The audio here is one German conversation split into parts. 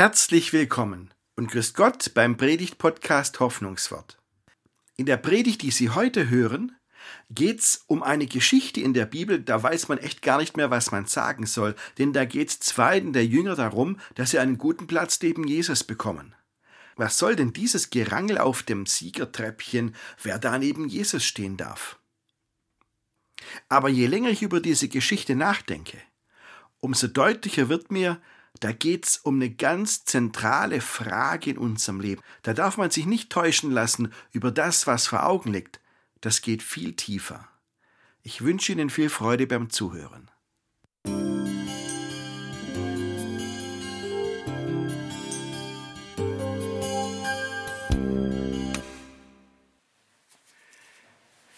Herzlich willkommen und grüß Gott beim Predigt-Podcast Hoffnungswort. In der Predigt, die Sie heute hören, geht's um eine Geschichte in der Bibel, da weiß man echt gar nicht mehr, was man sagen soll, denn da geht's zweiten der Jünger darum, dass sie einen guten Platz neben Jesus bekommen. Was soll denn dieses Gerangel auf dem Siegertreppchen, wer da neben Jesus stehen darf? Aber je länger ich über diese Geschichte nachdenke, umso deutlicher wird mir, da geht's um eine ganz zentrale Frage in unserem Leben. Da darf man sich nicht täuschen lassen über das, was vor Augen liegt. Das geht viel tiefer. Ich wünsche Ihnen viel Freude beim Zuhören.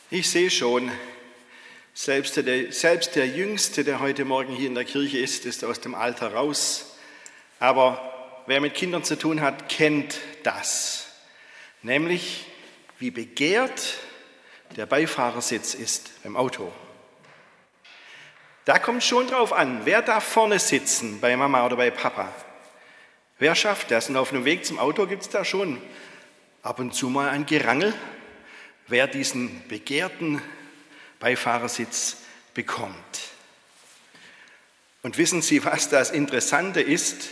Ich sehe schon, selbst der, selbst der Jüngste, der heute Morgen hier in der Kirche ist, ist aus dem Alter raus. Aber wer mit Kindern zu tun hat, kennt das. Nämlich, wie begehrt der Beifahrersitz ist beim Auto. Da kommt schon drauf an, wer darf vorne sitzen, bei Mama oder bei Papa. Wer schafft das? Und auf dem Weg zum Auto gibt es da schon ab und zu mal ein Gerangel, wer diesen begehrten Beifahrersitz bekommt. Und wissen Sie, was das Interessante ist?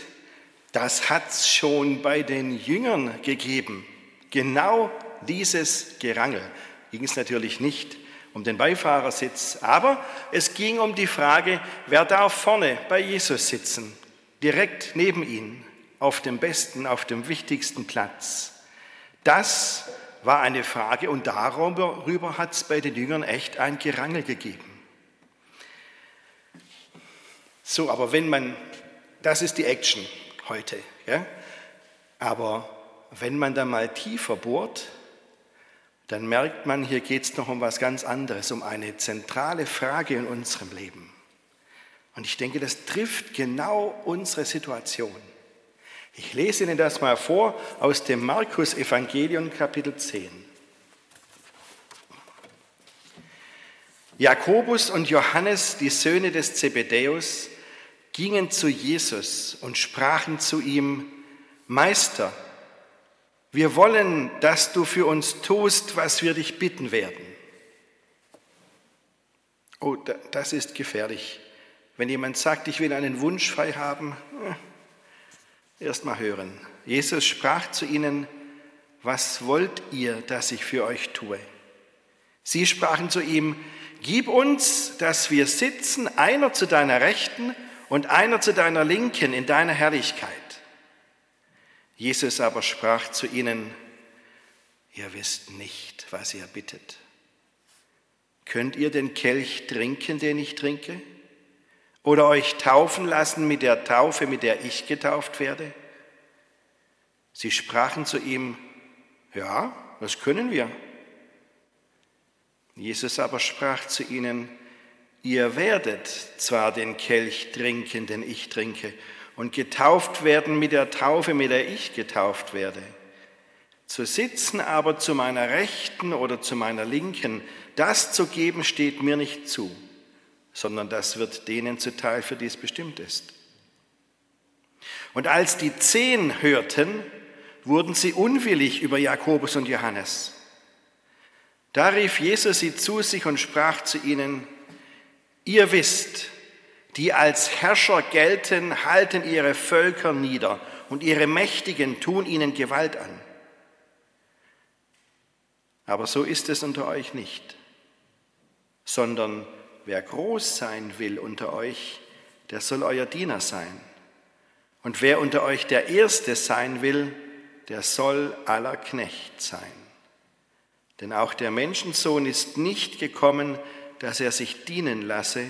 Das hat es schon bei den Jüngern gegeben. Genau dieses Gerangel. Ging es natürlich nicht um den Beifahrersitz, aber es ging um die Frage, wer darf vorne bei Jesus sitzen, direkt neben ihn, auf dem besten, auf dem wichtigsten Platz. Das war eine Frage und darüber hat es bei den Jüngern echt ein Gerangel gegeben. So, aber wenn man, das ist die Action heute, ja? aber wenn man da mal tiefer bohrt, dann merkt man, hier geht es noch um was ganz anderes, um eine zentrale Frage in unserem Leben. Und ich denke, das trifft genau unsere Situation. Ich lese Ihnen das mal vor aus dem Markus Evangelium Kapitel 10. Jakobus und Johannes, die Söhne des Zebedäus, gingen zu Jesus und sprachen zu ihm, Meister, wir wollen, dass du für uns tust, was wir dich bitten werden. Oh, das ist gefährlich. Wenn jemand sagt, ich will einen Wunsch frei haben, eh, Erst mal hören. Jesus sprach zu ihnen, was wollt ihr, dass ich für euch tue? Sie sprachen zu ihm, gib uns, dass wir sitzen, einer zu deiner Rechten und einer zu deiner Linken in deiner Herrlichkeit. Jesus aber sprach zu ihnen, ihr wisst nicht, was ihr bittet. Könnt ihr den Kelch trinken, den ich trinke? Oder euch taufen lassen mit der Taufe, mit der ich getauft werde? Sie sprachen zu ihm, ja, das können wir. Jesus aber sprach zu ihnen, ihr werdet zwar den Kelch trinken, den ich trinke, und getauft werden mit der Taufe, mit der ich getauft werde. Zu sitzen aber zu meiner Rechten oder zu meiner Linken, das zu geben steht mir nicht zu sondern das wird denen zuteil, für die es bestimmt ist. Und als die zehn hörten, wurden sie unwillig über Jakobus und Johannes. Da rief Jesus sie zu sich und sprach zu ihnen, ihr wisst, die als Herrscher gelten, halten ihre Völker nieder und ihre Mächtigen tun ihnen Gewalt an. Aber so ist es unter euch nicht, sondern wer groß sein will unter euch, der soll euer Diener sein. Und wer unter euch der Erste sein will, der soll aller Knecht sein. Denn auch der Menschensohn ist nicht gekommen, dass er sich dienen lasse,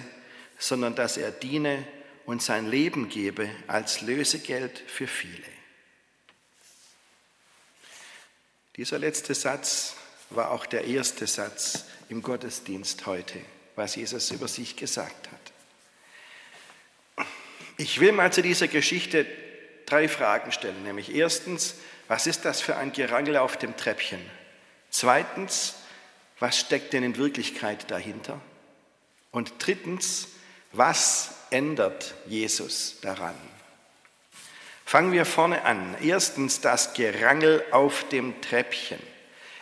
sondern dass er diene und sein Leben gebe als Lösegeld für viele. Dieser letzte Satz war auch der erste Satz im Gottesdienst heute was Jesus über sich gesagt hat. Ich will mal zu dieser Geschichte drei Fragen stellen, nämlich erstens, was ist das für ein Gerangel auf dem Treppchen? Zweitens, was steckt denn in Wirklichkeit dahinter? Und drittens, was ändert Jesus daran? Fangen wir vorne an. Erstens das Gerangel auf dem Treppchen.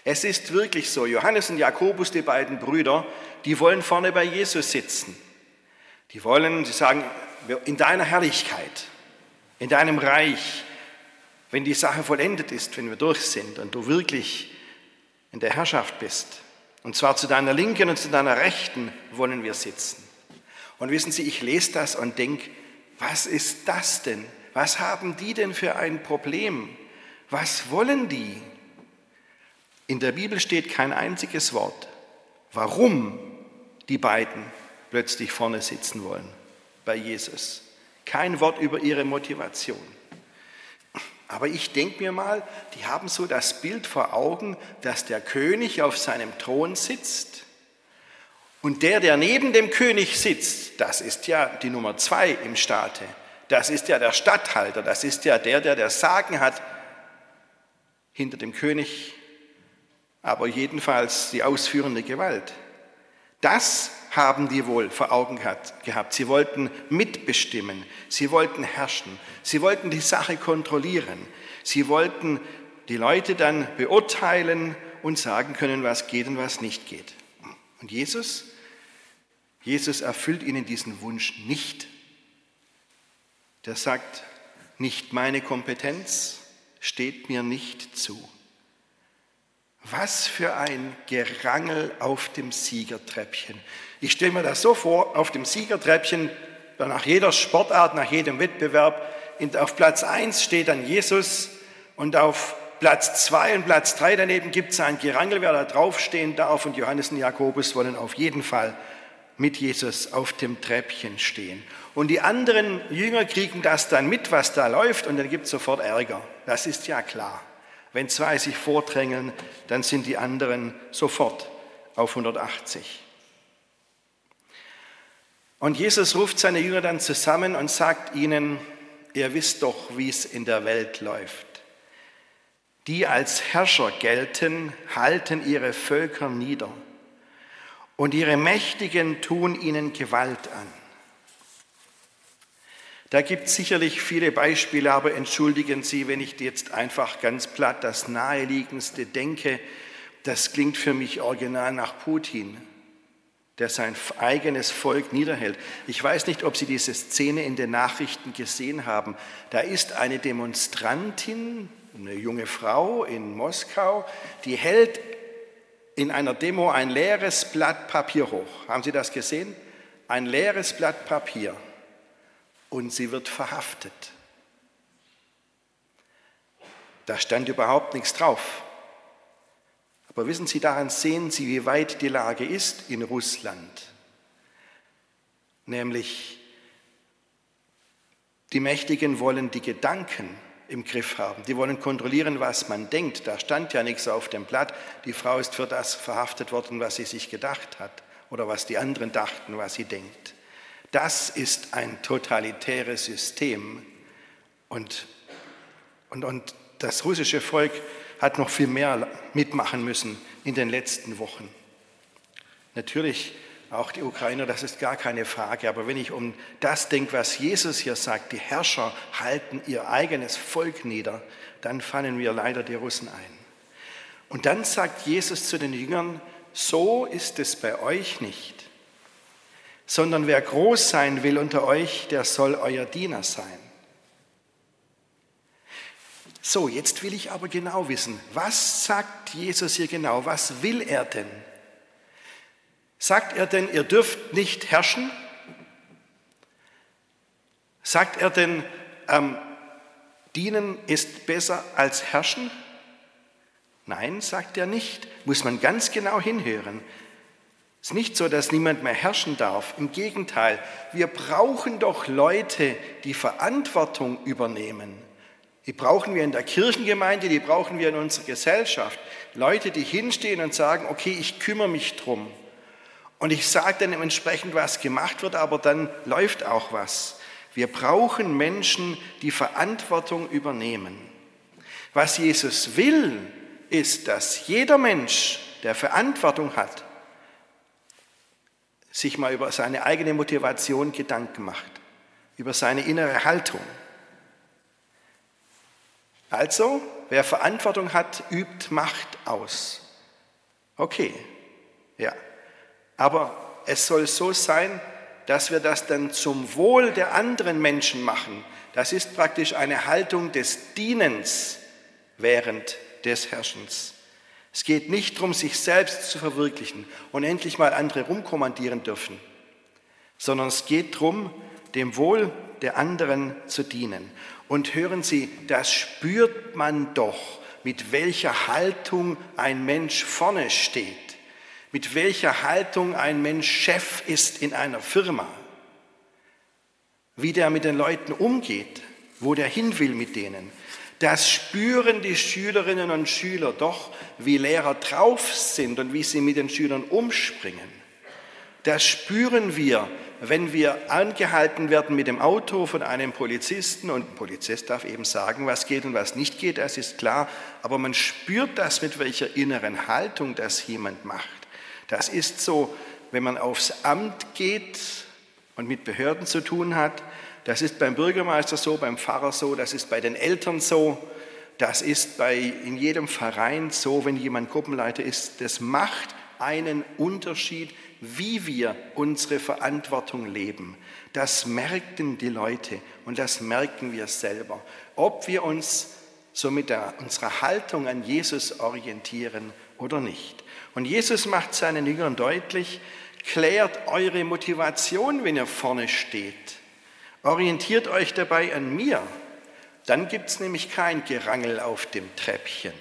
Es ist wirklich so, Johannes und Jakobus, die beiden Brüder, die wollen vorne bei Jesus sitzen. Die wollen, sie sagen, in deiner Herrlichkeit, in deinem Reich, wenn die Sache vollendet ist, wenn wir durch sind und du wirklich in der Herrschaft bist, und zwar zu deiner Linken und zu deiner Rechten wollen wir sitzen. Und wissen Sie, ich lese das und denke, was ist das denn? Was haben die denn für ein Problem? Was wollen die? In der Bibel steht kein einziges Wort, warum die beiden plötzlich vorne sitzen wollen bei Jesus. Kein Wort über ihre Motivation. Aber ich denke mir mal, die haben so das Bild vor Augen, dass der König auf seinem Thron sitzt. Und der, der neben dem König sitzt, das ist ja die Nummer zwei im Staate. Das ist ja der Statthalter, das ist ja der, der der Sagen hat hinter dem König, aber jedenfalls die ausführende Gewalt. Das haben die wohl vor Augen gehabt. Sie wollten mitbestimmen, sie wollten herrschen, sie wollten die Sache kontrollieren, sie wollten die Leute dann beurteilen und sagen können, was geht und was nicht geht. Und Jesus, Jesus erfüllt ihnen diesen Wunsch nicht der sagt, nicht meine Kompetenz steht mir nicht zu. Was für ein Gerangel auf dem Siegertreppchen. Ich stelle mir das so vor, auf dem Siegertreppchen, nach jeder Sportart, nach jedem Wettbewerb, auf Platz 1 steht dann Jesus und auf Platz 2 und Platz 3 daneben gibt es ein Gerangel, wer da draufstehen darf und Johannes und Jakobus wollen auf jeden Fall mit Jesus auf dem Treppchen stehen. Und die anderen Jünger kriegen das dann mit, was da läuft, und dann gibt es sofort Ärger. Das ist ja klar. Wenn zwei sich vordrängeln, dann sind die anderen sofort auf 180. Und Jesus ruft seine Jünger dann zusammen und sagt ihnen, ihr wisst doch, wie es in der Welt läuft. Die als Herrscher gelten, halten ihre Völker nieder und ihre Mächtigen tun ihnen Gewalt an. Da gibt es sicherlich viele Beispiele, aber entschuldigen Sie, wenn ich jetzt einfach ganz platt das Naheliegendste denke, das klingt für mich original nach Putin, der sein eigenes Volk niederhält. Ich weiß nicht, ob Sie diese Szene in den Nachrichten gesehen haben. Da ist eine Demonstrantin, eine junge Frau in Moskau, die hält in einer Demo ein leeres Blatt Papier hoch. Haben Sie das gesehen? Ein leeres Blatt Papier. Und sie wird verhaftet. Da stand überhaupt nichts drauf. Aber wissen Sie, daran sehen Sie, wie weit die Lage ist in Russland. Nämlich, die Mächtigen wollen die Gedanken im Griff haben. Die wollen kontrollieren, was man denkt. Da stand ja nichts auf dem Blatt. Die Frau ist für das verhaftet worden, was sie sich gedacht hat oder was die anderen dachten, was sie denkt. Das ist ein totalitäres System. Und, und, und das russische Volk hat noch viel mehr mitmachen müssen in den letzten Wochen. Natürlich auch die Ukrainer, das ist gar keine Frage. Aber wenn ich um das denke, was Jesus hier sagt, die Herrscher halten ihr eigenes Volk nieder, dann fallen mir leider die Russen ein. Und dann sagt Jesus zu den Jüngern, so ist es bei euch nicht, sondern wer groß sein will unter euch, der soll euer Diener sein. So, jetzt will ich aber genau wissen, was sagt Jesus hier genau? Was will er denn? Sagt er denn, ihr dürft nicht herrschen? Sagt er denn, ähm, dienen ist besser als herrschen? Nein, sagt er nicht. Muss man ganz genau hinhören. Es ist nicht so, dass niemand mehr herrschen darf. Im Gegenteil, wir brauchen doch Leute, die Verantwortung übernehmen. Die brauchen wir in der Kirchengemeinde, die brauchen wir in unserer Gesellschaft. Leute, die hinstehen und sagen, okay, ich kümmere mich drum. Und ich sage dann entsprechend, was gemacht wird, aber dann läuft auch was. Wir brauchen Menschen, die Verantwortung übernehmen. Was Jesus will, ist, dass jeder Mensch, der Verantwortung hat, sich mal über seine eigene Motivation Gedanken macht, über seine innere Haltung. Also, wer Verantwortung hat, übt Macht aus. Okay, ja. Aber es soll so sein, dass wir das dann zum Wohl der anderen Menschen machen. Das ist praktisch eine Haltung des Dienens während des Herrschens. Es geht nicht darum, sich selbst zu verwirklichen und endlich mal andere rumkommandieren dürfen, sondern es geht darum, dem Wohl der anderen zu dienen. Und hören Sie, das spürt man doch, mit welcher Haltung ein Mensch vorne steht, mit welcher Haltung ein Mensch Chef ist in einer Firma, wie der mit den Leuten umgeht, wo der hin will mit denen. Das spüren die Schülerinnen und Schüler doch, wie Lehrer drauf sind und wie sie mit den Schülern umspringen. Das spüren wir, wenn wir angehalten werden mit dem Auto von einem Polizisten und ein Polizist darf eben sagen, was geht und was nicht geht, das ist klar, aber man spürt das, mit welcher inneren Haltung das jemand macht. Das ist so, wenn man aufs Amt geht und mit Behörden zu tun hat, das ist beim Bürgermeister so, beim Pfarrer so, das ist bei den Eltern so, das ist bei, in jedem Verein so, wenn jemand Gruppenleiter ist. Das macht einen Unterschied, wie wir unsere Verantwortung leben. Das merken die Leute und das merken wir selber. Ob wir uns so mit der, unserer Haltung an Jesus orientieren oder nicht. Und Jesus macht seinen Jüngern deutlich, klärt eure Motivation, wenn ihr vorne steht. Orientiert euch dabei an mir. Dann gibt es nämlich kein Gerangel auf dem Treppchen.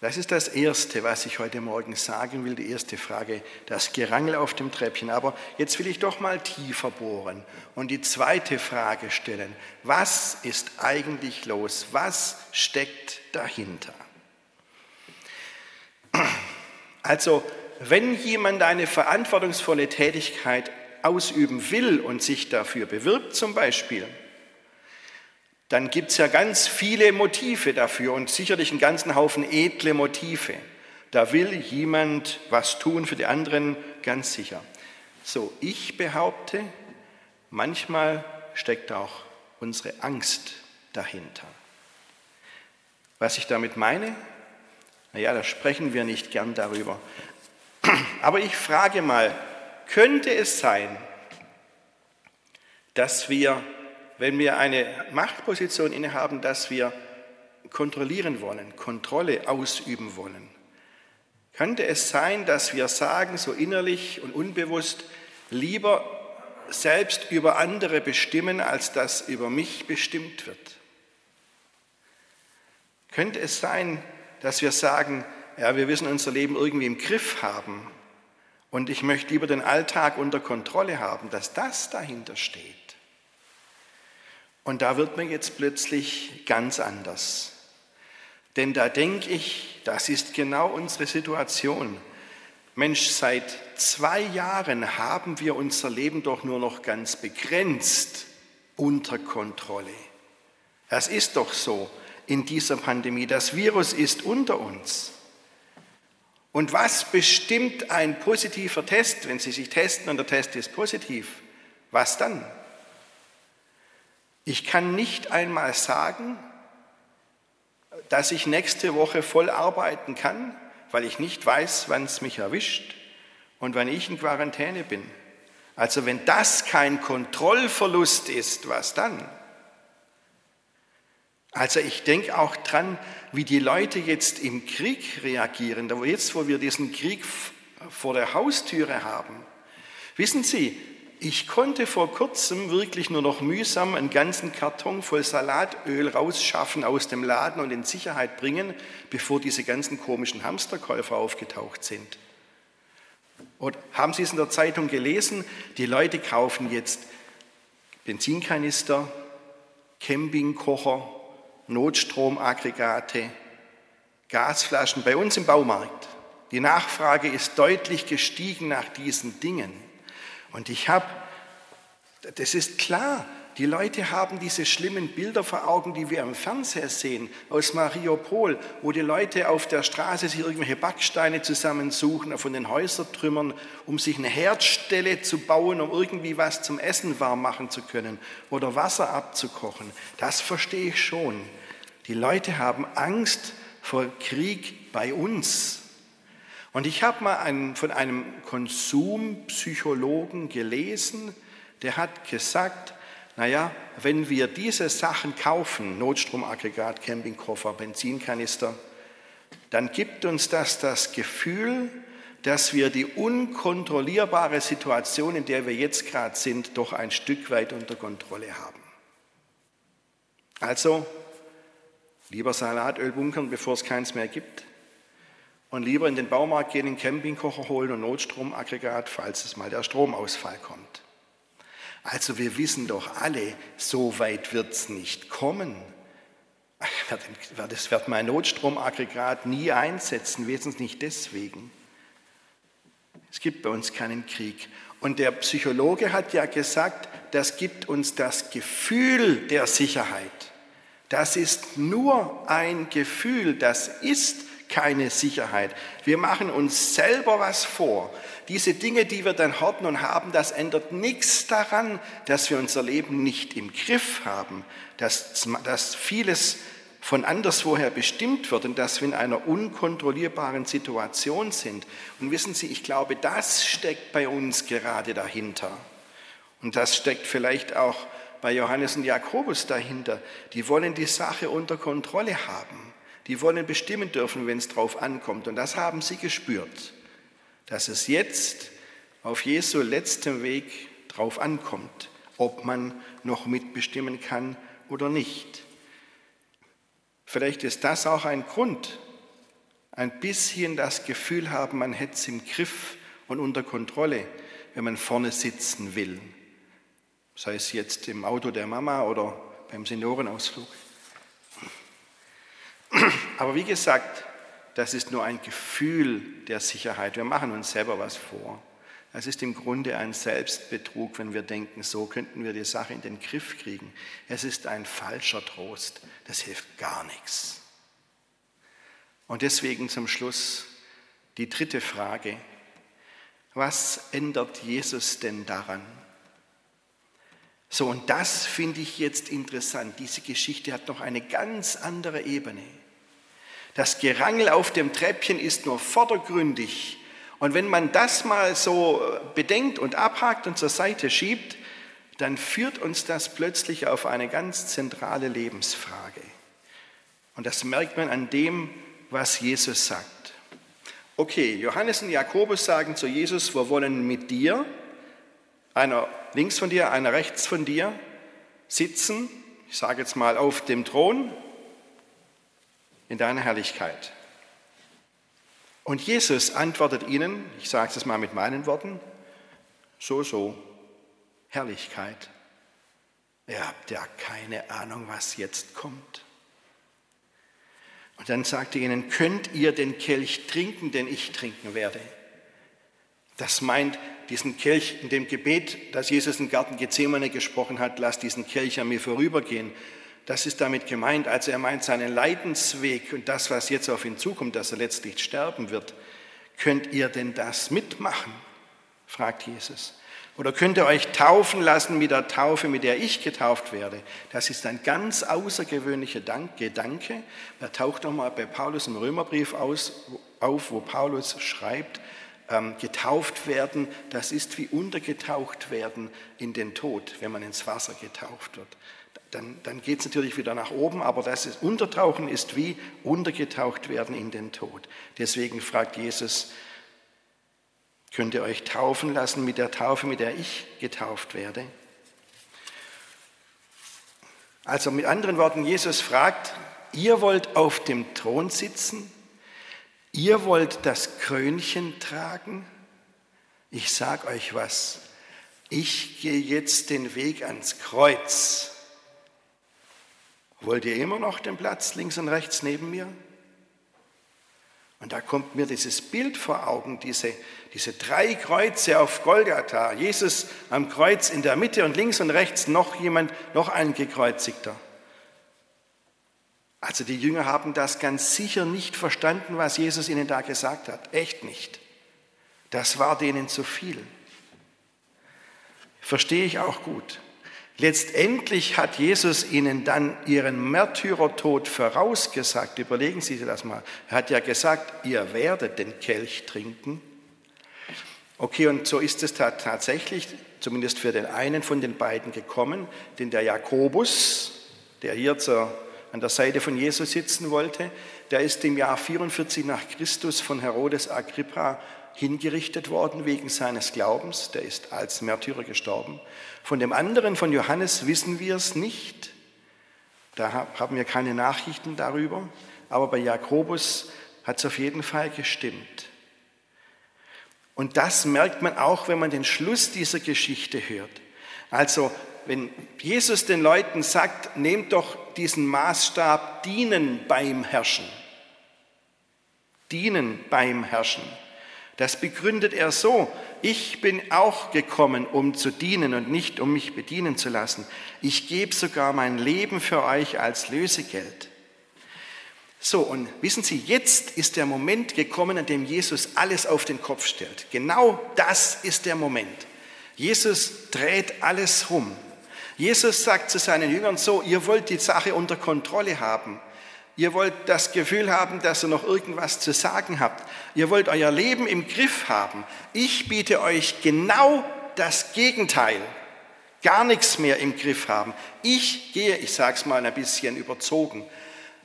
Das ist das Erste, was ich heute Morgen sagen will, die erste Frage, das Gerangel auf dem Treppchen. Aber jetzt will ich doch mal tiefer bohren und die zweite Frage stellen. Was ist eigentlich los? Was steckt dahinter? Also, wenn jemand eine verantwortungsvolle Tätigkeit ausüben will und sich dafür bewirbt zum Beispiel, dann gibt es ja ganz viele Motive dafür und sicherlich einen ganzen Haufen edle Motive. Da will jemand was tun für die anderen, ganz sicher. So, ich behaupte, manchmal steckt auch unsere Angst dahinter. Was ich damit meine? Naja, da sprechen wir nicht gern darüber. Aber ich frage mal, könnte es sein, dass wir wenn wir eine Machtposition innehaben, dass wir kontrollieren wollen, Kontrolle ausüben wollen. Könnte es sein, dass wir sagen, so innerlich und unbewusst, lieber selbst über andere bestimmen, als dass über mich bestimmt wird? Könnte es sein, dass wir sagen, ja, wir wissen unser Leben irgendwie im Griff haben und ich möchte lieber den Alltag unter Kontrolle haben, dass das dahinter steht? Und da wird mir jetzt plötzlich ganz anders. Denn da denke ich, das ist genau unsere Situation. Mensch, seit zwei Jahren haben wir unser Leben doch nur noch ganz begrenzt unter Kontrolle. Es ist doch so in dieser Pandemie. Das Virus ist unter uns. Und was bestimmt ein positiver Test, wenn Sie sich testen und der Test ist positiv? Was dann? Ich kann nicht einmal sagen, dass ich nächste Woche voll arbeiten kann, weil ich nicht weiß, wann es mich erwischt und wann ich in Quarantäne bin. Also wenn das kein Kontrollverlust ist, was dann? Also ich denke auch dran, wie die Leute jetzt im Krieg reagieren, jetzt wo wir diesen Krieg vor der Haustüre haben. Wissen Sie, ich konnte vor kurzem wirklich nur noch mühsam einen ganzen Karton voll Salatöl rausschaffen aus dem Laden und in Sicherheit bringen, bevor diese ganzen komischen Hamsterkäufer aufgetaucht sind. Und haben Sie es in der Zeitung gelesen? Die Leute kaufen jetzt Benzinkanister, Campingkocher, Notstromaggregate, Gasflaschen bei uns im Baumarkt. Die Nachfrage ist deutlich gestiegen nach diesen Dingen. Und ich habe, das ist klar, Die Leute haben diese schlimmen Bilder vor Augen, die wir im Fernseher sehen, aus Mariupol, wo die Leute auf der Straße sich irgendwelche Backsteine zusammensuchen, von den Häusertrümmern, um sich eine Herdstelle zu bauen, um irgendwie was zum Essen warm machen zu können oder Wasser abzukochen. Das verstehe ich schon. Die Leute haben Angst vor Krieg bei uns. Und ich habe mal einen, von einem Konsumpsychologen gelesen, der hat gesagt, naja, wenn wir diese Sachen kaufen, Notstromaggregat, Campingkoffer, Benzinkanister, dann gibt uns das das Gefühl, dass wir die unkontrollierbare Situation, in der wir jetzt gerade sind, doch ein Stück weit unter Kontrolle haben. Also lieber Salatöl bunkern, bevor es keins mehr gibt. Und lieber in den Baumarkt gehen, einen Campingkocher holen und Notstromaggregat, falls es mal der Stromausfall kommt. Also wir wissen doch alle, so weit wird es nicht kommen. Das wird mein Notstromaggregat nie einsetzen, wenigstens nicht deswegen. Es gibt bei uns keinen Krieg. Und der Psychologe hat ja gesagt, das gibt uns das Gefühl der Sicherheit. Das ist nur ein Gefühl, das ist keine Sicherheit. Wir machen uns selber was vor. Diese Dinge, die wir dann horten und haben, das ändert nichts daran, dass wir unser Leben nicht im Griff haben, dass, dass vieles von anderswoher bestimmt wird und dass wir in einer unkontrollierbaren Situation sind. Und wissen Sie, ich glaube, das steckt bei uns gerade dahinter. Und das steckt vielleicht auch bei Johannes und Jakobus dahinter. Die wollen die Sache unter Kontrolle haben. Die wollen bestimmen dürfen, wenn es drauf ankommt. Und das haben sie gespürt, dass es jetzt auf Jesu letztem Weg drauf ankommt, ob man noch mitbestimmen kann oder nicht. Vielleicht ist das auch ein Grund, ein bisschen das Gefühl haben, man hätte es im Griff und unter Kontrolle, wenn man vorne sitzen will. Sei es jetzt im Auto der Mama oder beim Seniorenausflug. Aber wie gesagt, das ist nur ein Gefühl der Sicherheit. Wir machen uns selber was vor. Es ist im Grunde ein Selbstbetrug, wenn wir denken, so könnten wir die Sache in den Griff kriegen. Es ist ein falscher Trost. Das hilft gar nichts. Und deswegen zum Schluss die dritte Frage. Was ändert Jesus denn daran? So, und das finde ich jetzt interessant. Diese Geschichte hat noch eine ganz andere Ebene. Das Gerangel auf dem Treppchen ist nur vordergründig. Und wenn man das mal so bedenkt und abhakt und zur Seite schiebt, dann führt uns das plötzlich auf eine ganz zentrale Lebensfrage. Und das merkt man an dem, was Jesus sagt. Okay, Johannes und Jakobus sagen zu Jesus, wir wollen mit dir einer links von dir, einer rechts von dir sitzen, ich sage jetzt mal auf dem Thron in deiner Herrlichkeit. Und Jesus antwortet ihnen, ich sage es mal mit meinen Worten, so, so, Herrlichkeit. Ihr habt ja keine Ahnung, was jetzt kommt. Und dann sagte er ihnen, könnt ihr den Kelch trinken, den ich trinken werde? Das meint diesen Kelch in dem Gebet, das Jesus im Garten Gethsemane gesprochen hat, lass diesen Kelch an mir vorübergehen. Das ist damit gemeint, also er meint seinen Leidensweg und das, was jetzt auf ihn zukommt, dass er letztlich sterben wird. Könnt ihr denn das mitmachen? fragt Jesus. Oder könnt ihr euch taufen lassen mit der Taufe, mit der ich getauft werde? Das ist ein ganz außergewöhnlicher Gedanke. Er taucht auch mal bei Paulus im Römerbrief aus, auf, wo Paulus schreibt, ähm, getauft werden, das ist wie untergetaucht werden in den Tod, wenn man ins Wasser getaucht wird. Dann, dann geht es natürlich wieder nach oben, aber das ist, Untertauchen ist wie untergetaucht werden in den Tod. Deswegen fragt Jesus, könnt ihr euch taufen lassen mit der Taufe, mit der ich getauft werde? Also mit anderen Worten, Jesus fragt, ihr wollt auf dem Thron sitzen? Ihr wollt das Krönchen tragen? Ich sag euch was. Ich gehe jetzt den Weg ans Kreuz. Wollt ihr immer noch den Platz links und rechts neben mir? Und da kommt mir dieses Bild vor Augen, diese, diese drei Kreuze auf Golgatha. Jesus am Kreuz in der Mitte und links und rechts noch jemand, noch ein gekreuzigter. Also die Jünger haben das ganz sicher nicht verstanden, was Jesus ihnen da gesagt hat. Echt nicht. Das war denen zu viel. Verstehe ich auch gut. Letztendlich hat Jesus ihnen dann ihren Märtyrertod vorausgesagt. Überlegen Sie sich das mal. Er hat ja gesagt, ihr werdet den Kelch trinken. Okay, und so ist es tatsächlich, zumindest für den einen von den beiden gekommen, denn der Jakobus, der hier zur, an der Seite von Jesus sitzen wollte, der ist im Jahr 44 nach Christus von Herodes Agrippa hingerichtet worden wegen seines Glaubens. Der ist als Märtyrer gestorben. Von dem anderen, von Johannes, wissen wir es nicht. Da haben wir keine Nachrichten darüber. Aber bei Jakobus hat es auf jeden Fall gestimmt. Und das merkt man auch, wenn man den Schluss dieser Geschichte hört. Also, wenn Jesus den Leuten sagt, nehmt doch diesen Maßstab dienen beim Herrschen. Dienen beim Herrschen das begründet er so, ich bin auch gekommen, um zu dienen und nicht um mich bedienen zu lassen. Ich gebe sogar mein Leben für euch als Lösegeld. So, und wissen Sie, jetzt ist der Moment gekommen, an dem Jesus alles auf den Kopf stellt. Genau das ist der Moment. Jesus dreht alles rum. Jesus sagt zu seinen Jüngern so, ihr wollt die Sache unter Kontrolle haben. Ihr wollt das Gefühl haben, dass ihr noch irgendwas zu sagen habt. Ihr wollt euer Leben im Griff haben. Ich biete euch genau das Gegenteil. Gar nichts mehr im Griff haben. Ich gehe, ich sage es mal ein bisschen überzogen,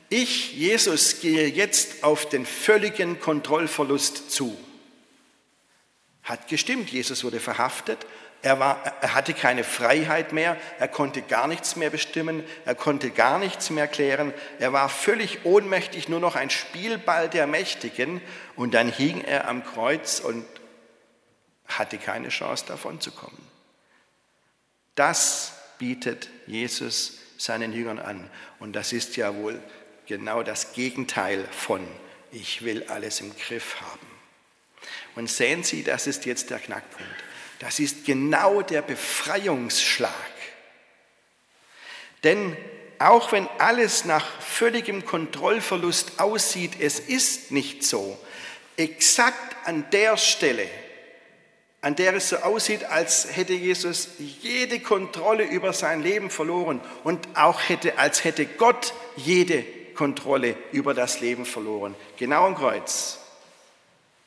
ich, Jesus, gehe jetzt auf den völligen Kontrollverlust zu. Hat gestimmt, Jesus wurde verhaftet, er, war, er hatte keine Freiheit mehr, er konnte gar nichts mehr bestimmen, er konnte gar nichts mehr klären, er war völlig ohnmächtig, nur noch ein Spielball der Mächtigen und dann hing er am Kreuz und hatte keine Chance davon zu kommen. Das bietet Jesus seinen Jüngern an und das ist ja wohl genau das Gegenteil von ich will alles im Griff haben. Und sehen Sie, das ist jetzt der Knackpunkt. Das ist genau der Befreiungsschlag. Denn auch wenn alles nach völligem Kontrollverlust aussieht, es ist nicht so. Exakt an der Stelle, an der es so aussieht, als hätte Jesus jede Kontrolle über sein Leben verloren und auch hätte, als hätte Gott jede Kontrolle über das Leben verloren. Genau am Kreuz.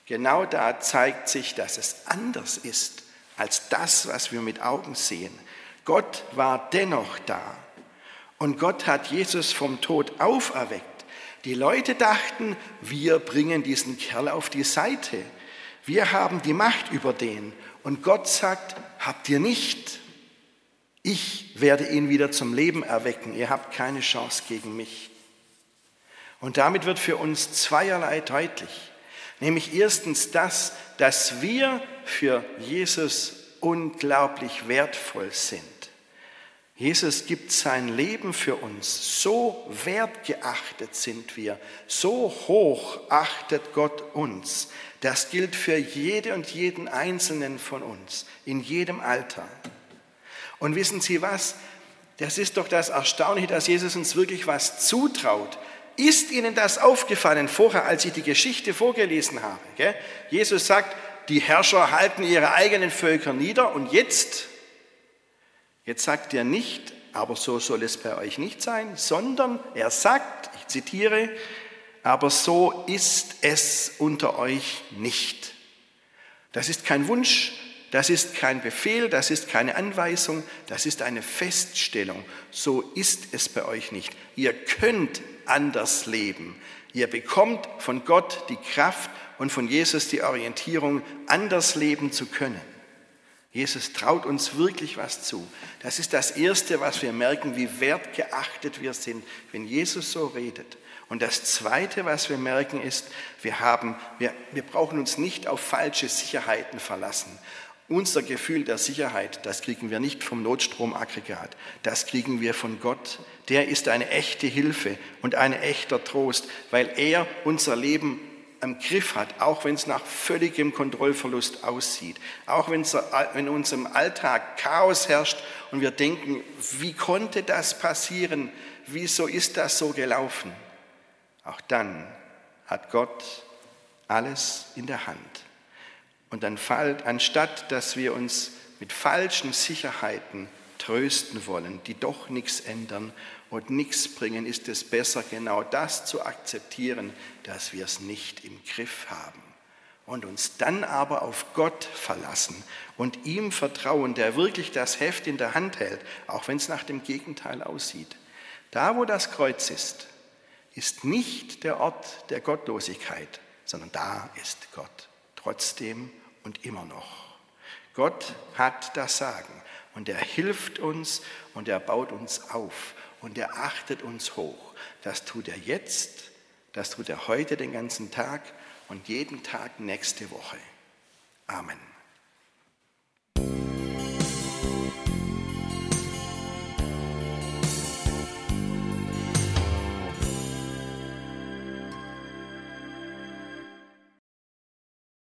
Genau da zeigt sich, dass es anders ist als das, was wir mit Augen sehen. Gott war dennoch da. Und Gott hat Jesus vom Tod auferweckt. Die Leute dachten, wir bringen diesen Kerl auf die Seite. Wir haben die Macht über den. Und Gott sagt, habt ihr nicht. Ich werde ihn wieder zum Leben erwecken. Ihr habt keine Chance gegen mich. Und damit wird für uns zweierlei deutlich. Nämlich erstens das, dass wir für Jesus unglaublich wertvoll sind. Jesus gibt sein Leben für uns. So wertgeachtet sind wir. So hoch achtet Gott uns. Das gilt für jede und jeden Einzelnen von uns, in jedem Alter. Und wissen Sie was? Das ist doch das Erstaunliche, dass Jesus uns wirklich was zutraut. Ist Ihnen das aufgefallen vorher, als ich die Geschichte vorgelesen habe? Jesus sagt, die Herrscher halten ihre eigenen Völker nieder und jetzt, jetzt sagt er nicht, aber so soll es bei euch nicht sein, sondern er sagt, ich zitiere, aber so ist es unter euch nicht. Das ist kein Wunsch, das ist kein Befehl, das ist keine Anweisung, das ist eine Feststellung. So ist es bei euch nicht. Ihr könnt anders leben. Ihr bekommt von Gott die Kraft und von Jesus die Orientierung, anders leben zu können. Jesus traut uns wirklich was zu. Das ist das Erste, was wir merken, wie wertgeachtet wir sind, wenn Jesus so redet. Und das Zweite, was wir merken, ist, wir, haben, wir, wir brauchen uns nicht auf falsche Sicherheiten verlassen. Unser Gefühl der Sicherheit, das kriegen wir nicht vom Notstromaggregat, das kriegen wir von Gott. Der ist eine echte Hilfe und ein echter Trost, weil er unser Leben am Griff hat, auch wenn es nach völligem Kontrollverlust aussieht, auch wenn in unserem Alltag Chaos herrscht und wir denken, wie konnte das passieren, wieso ist das so gelaufen? Auch dann hat Gott alles in der Hand. Und dann fällt, anstatt dass wir uns mit falschen Sicherheiten trösten wollen, die doch nichts ändern und nichts bringen, ist es besser, genau das zu akzeptieren, dass wir es nicht im Griff haben. Und uns dann aber auf Gott verlassen und ihm vertrauen, der wirklich das Heft in der Hand hält, auch wenn es nach dem Gegenteil aussieht. Da, wo das Kreuz ist, ist nicht der Ort der Gottlosigkeit, sondern da ist Gott, trotzdem und immer noch. Gott hat das Sagen und er hilft uns und er baut uns auf und er achtet uns hoch. Das tut er jetzt, das tut er heute den ganzen Tag und jeden Tag nächste Woche. Amen.